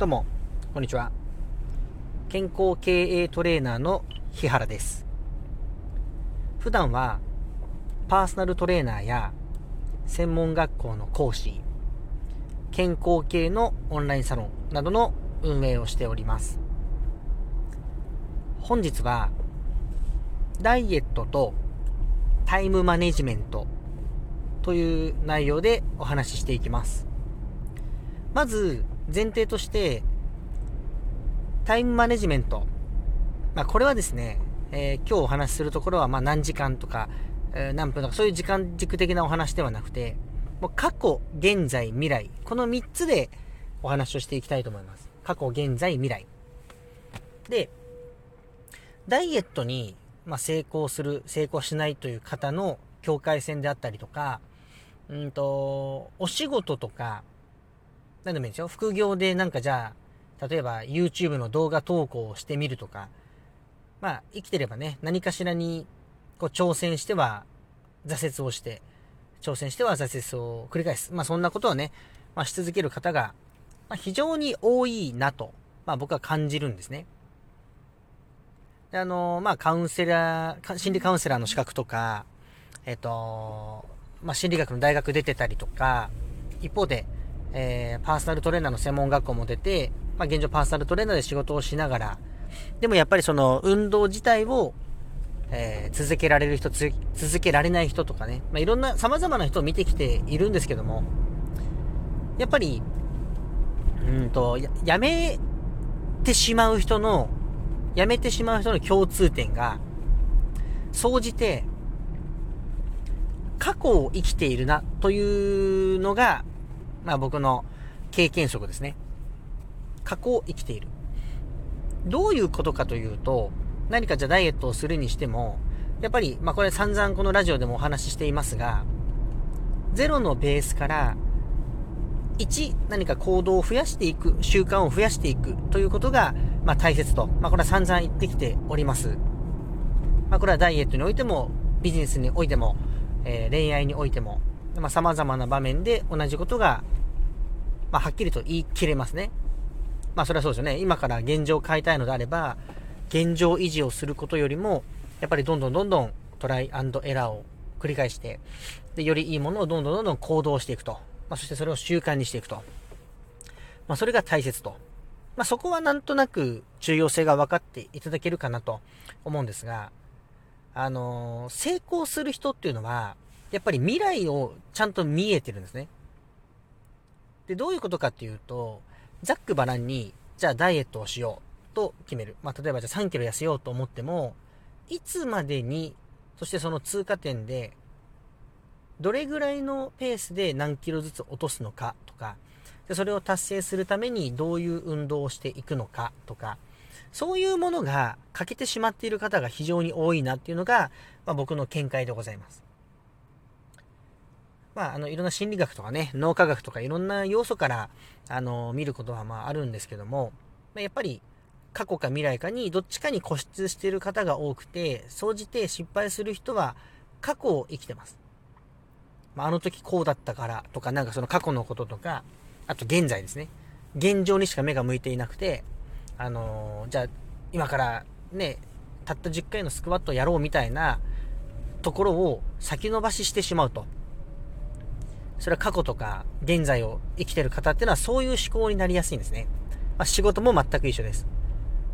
どうも、こんにちは。健康経営トレーナーの日原です。普段は、パーソナルトレーナーや、専門学校の講師、健康系のオンラインサロンなどの運営をしております。本日は、ダイエットとタイムマネジメントという内容でお話ししていきます。まず、前提として、タイムマネジメント。まあ、これはですね、えー、今日お話しするところは、ま何時間とか、えー、何分とか、そういう時間軸的なお話ではなくて、もう過去、現在、未来。この3つでお話をしていきたいと思います。過去、現在、未来。で、ダイエットに、ま、成功する、成功しないという方の境界線であったりとか、うんと、お仕事とか、何でもいいですよ。副業でなんかじゃあ、例えば YouTube の動画投稿をしてみるとか、まあ、生きてればね、何かしらにこう挑戦しては挫折をして、挑戦しては挫折を繰り返す。まあ、そんなことをね、まあ、し続ける方が、まあ、非常に多いなと、まあ、僕は感じるんですね。で、あの、まあ、カウンセラー、心理カウンセラーの資格とか、えっと、まあ、心理学の大学出てたりとか、一方で、えー、パーソナルトレーナーの専門学校も出て、まあ、現状パーソナルトレーナーで仕事をしながら、でもやっぱりその運動自体を、えー、続けられる人、続けられない人とかね、まあ、いろんな様々な人を見てきているんですけども、やっぱり、うんと、ややめてしまう人の、やめてしまう人の共通点が、総じて、過去を生きているなというのがまあ僕の経験則ですね。過去を生きている。どういうことかというと、何かじゃダイエットをするにしても、やっぱり、まあこれ散々このラジオでもお話ししていますが、0のベースから1何か行動を増やしていく、習慣を増やしていくということが、まあ大切と。まあこれは散々言ってきております。まあこれはダイエットにおいても、ビジネスにおいても、えー、恋愛においても、まあ、様々な場面で同じことが、まあ、はっきりと言い切れますね。まあ、それはそうですよね。今から現状を変えたいのであれば、現状維持をすることよりも、やっぱりどんどんどんどんトライアンドエラーを繰り返して、で、よりいいものをどんどんどんどん行動していくと。まあ、そしてそれを習慣にしていくと。まあ、それが大切と。まあ、そこはなんとなく重要性が分かっていただけるかなと思うんですが、あのー、成功する人っていうのは、やっぱり未来をちゃんと見えてるんですね。で、どういうことかっていうと、ざっくばらんに、じゃあダイエットをしようと決める。まあ、例えばじゃあ3キロ痩せようと思っても、いつまでに、そしてその通過点で、どれぐらいのペースで何キロずつ落とすのかとか、でそれを達成するためにどういう運動をしていくのかとか、そういうものが欠けてしまっている方が非常に多いなっていうのが、まあ、僕の見解でございます。まあ、あの、いろんな心理学とかね、脳科学とかいろんな要素から、あの、見ることはまああるんですけども、まやっぱり、過去か未来かにどっちかに固執している方が多くて、総じて失敗する人は過去を生きてます。まあ、あの時こうだったからとか、なんかその過去のこととか、あと現在ですね。現状にしか目が向いていなくて、あのー、じゃあ、今からね、たった10回のスクワットをやろうみたいなところを先延ばししてしまうと。それは過去とか現在を生きてる方っていうのはそういう思考になりやすいんですね。まあ、仕事も全く一緒です。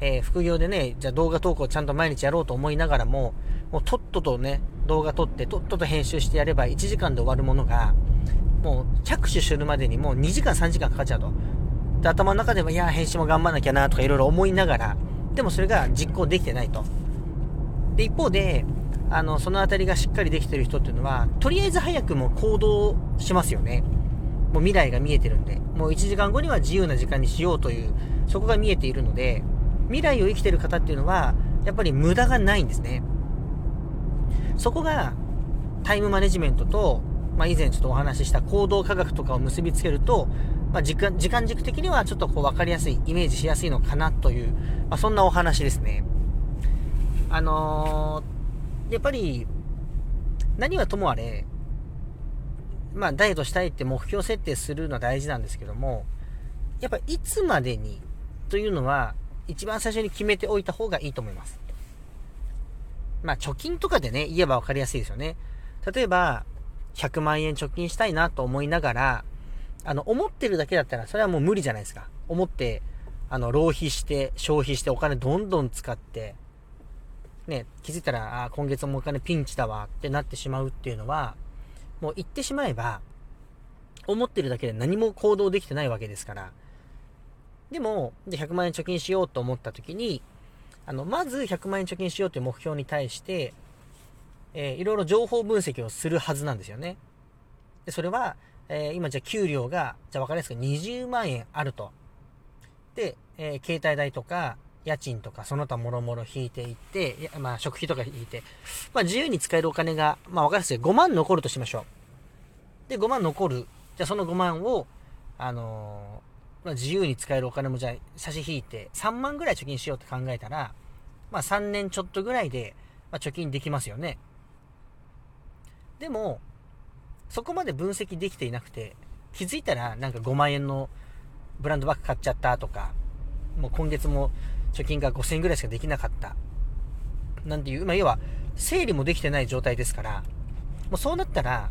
えー、副業でね、じゃあ動画投稿ちゃんと毎日やろうと思いながらも、もうとっととね、動画撮って、とっとと編集してやれば1時間で終わるものが、もう着手するまでにもう2時間3時間かかっちゃうと。で、頭の中でも、いや、編集も頑張んなきゃなとかいろいろ思いながら、でもそれが実行できてないと。で、一方で、あの、そのあたりがしっかりできてる人っていうのは、とりあえず早くも行動しますよね。もう未来が見えてるんで、もう1時間後には自由な時間にしようという、そこが見えているので、未来を生きてる方っていうのは、やっぱり無駄がないんですね。そこが、タイムマネジメントと、まあ、以前ちょっとお話しした行動科学とかを結びつけると、まあ、時間、時間軸的にはちょっとこう分かりやすい、イメージしやすいのかなという、まあ、そんなお話ですね。あのーやっぱり、何はともあれ、まあ、ダイエットしたいって目標設定するのは大事なんですけども、やっぱいつまでにというのは、一番最初に決めておいた方がいいと思います。まあ、貯金とかでね、言えば分かりやすいですよね。例えば、100万円貯金したいなと思いながら、あの、思ってるだけだったら、それはもう無理じゃないですか。思って、あの、浪費して、消費して、お金どんどん使って、ね、気づいたら、あ今月もお金ピンチだわってなってしまうっていうのは、もう言ってしまえば、思ってるだけで何も行動できてないわけですから。でも、で、100万円貯金しようと思った時に、あの、まず100万円貯金しようという目標に対して、えー、いろいろ情報分析をするはずなんですよね。で、それは、えー、今じゃあ給料が、じゃあ分かりやすく20万円あると。で、えー、携帯代とか、家賃とか、その他もろもろ引いていって、まあ、食費とか引いて、まあ、自由に使えるお金が、まあ、分かりやすい5万残るとしましょう。で、5万残る。じゃあ、その5万を、あのまあ、自由に使えるお金もじゃあ差し引いて3万ぐらい貯金しようって考えたら、まあ3年ちょっとぐらいで、まあ、貯金できますよね。でも、そこまで分析できていなくて、気づいたらなんか5万円のブランドバッグ買っちゃったとか、もう今月も貯金が5000円ぐらいしかできなかった。なんていう、まあ要は整理もできてない状態ですから、もうそうなったら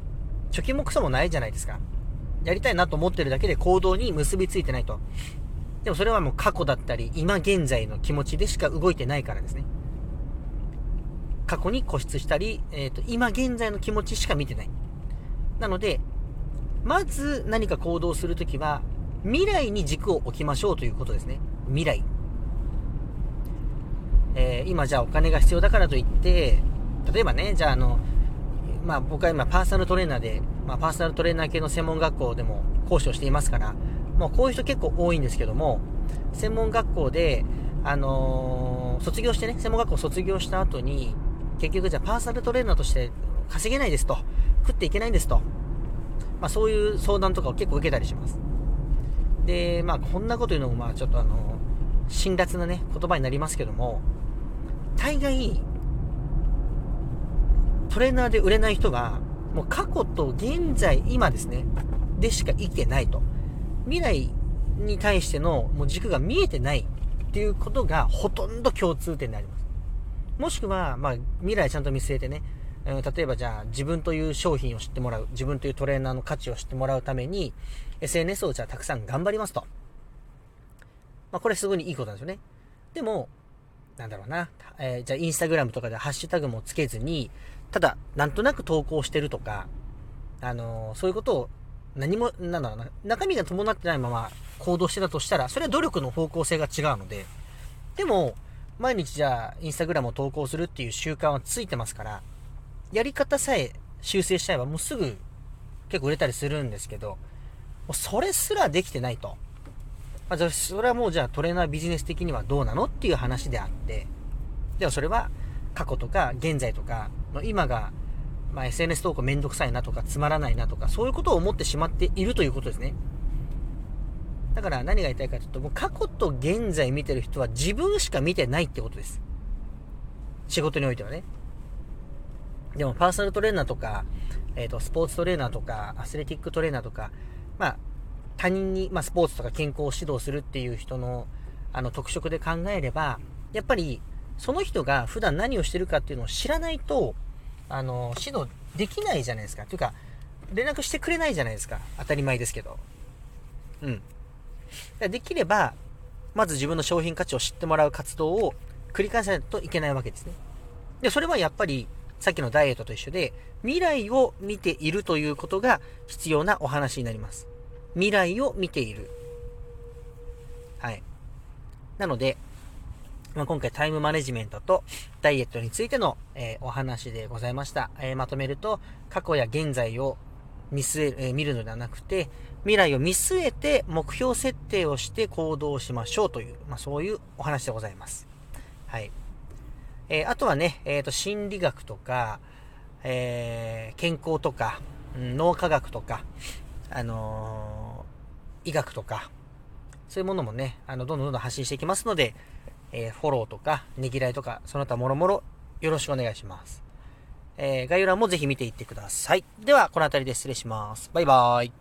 貯金もクソもないじゃないですか。やりたいなと思ってるだけで行動に結びついてないと。でもそれはもう過去だったり、今現在の気持ちでしか動いてないからですね。過去に固執したり、えっ、ー、と、今現在の気持ちしか見てない。なので、まず何か行動するときは、未来に軸を置きましょうということですね。未来。えー、今じゃあお金が必要だからといって、例えばね、じゃああの、まあ僕は今パーソナルトレーナーで、まあパーソナルトレーナー系の専門学校でも講師をしていますから、もうこういう人結構多いんですけども、専門学校で、あのー、卒業してね、専門学校卒業した後に、結局じゃあパーソナルトレーナーとして稼げないですと、食っていけないんですと、まあそういう相談とかを結構受けたりします。で、まあこんなこと言うのもまあちょっとあの辛辣なね、言葉になりますけども、大概、トレーナーで売れない人が、もう過去と現在、今ですね、でしか生きてないと。未来に対してのもう軸が見えてないっていうことがほとんど共通点であります。もしくは、まあ、未来ちゃんと見据えてね、えー、例えばじゃあ自分という商品を知ってもらう、自分というトレーナーの価値を知ってもらうために、SNS をじゃあたくさん頑張りますと。まあ、これすごいいいことなんですよね。でも、なんだろうな、えー、じゃあインスタグラムとかでハッシュタグもつけずに、ただ、なんとなく投稿してるとか、あのー、そういうことを何も、なんだろうな、中身が伴ってないまま行動してたとしたら、それは努力の方向性が違うので、でも、毎日じゃあ、インスタグラムを投稿するっていう習慣はついてますから、やり方さえ修正しちゃえばもうすぐ結構売れたりするんですけど、もうそれすらできてないと。まあ、それはもうじゃあトレーナービジネス的にはどうなのっていう話であって、でもそれは過去とか現在とか、今が、まあ、SNS 投稿めんどくさいなとかつまらないなとか、そういうことを思ってしまっているということですね。だから何が言いたいかというと、もう過去と現在見てる人は自分しか見てないってことです。仕事においてはね。でもパーソナルトレーナーとか、えっ、ー、と、スポーツトレーナーとか、アスレティックトレーナーとか、まあ、他人に、まあ、スポーツとか健康を指導するっていう人の、あの、特色で考えれば、やっぱり、その人が普段何をしてるかっていうのを知らないと、あの、指導できないじゃないですか。というか、連絡してくれないじゃないですか。当たり前ですけど。うん。できれば、まず自分の商品価値を知ってもらう活動を繰り返さないといけないわけですね。で、それはやっぱり、さっきのダイエットと一緒で、未来を見ているということが必要なお話になります。未来を見ている。はい。なので、まあ、今回タイムマネジメントとダイエットについての、えー、お話でございました。えー、まとめると、過去や現在を見据え、えー、見るのではなくて、未来を見据えて目標設定をして行動しましょうという、まあ、そういうお話でございます。はい。えーあとはね、えっ、と、心理学とか、え健康とか、脳科学とか、あのー、医学とか、そういうものもね、あの、どんどんどんどん発信していきますので、えー、フォローとか、ねぎらいとか、その他もろもろ、よろしくお願いします。えー、概要欄もぜひ見ていってください。では、この辺りで失礼します。バイバーイ。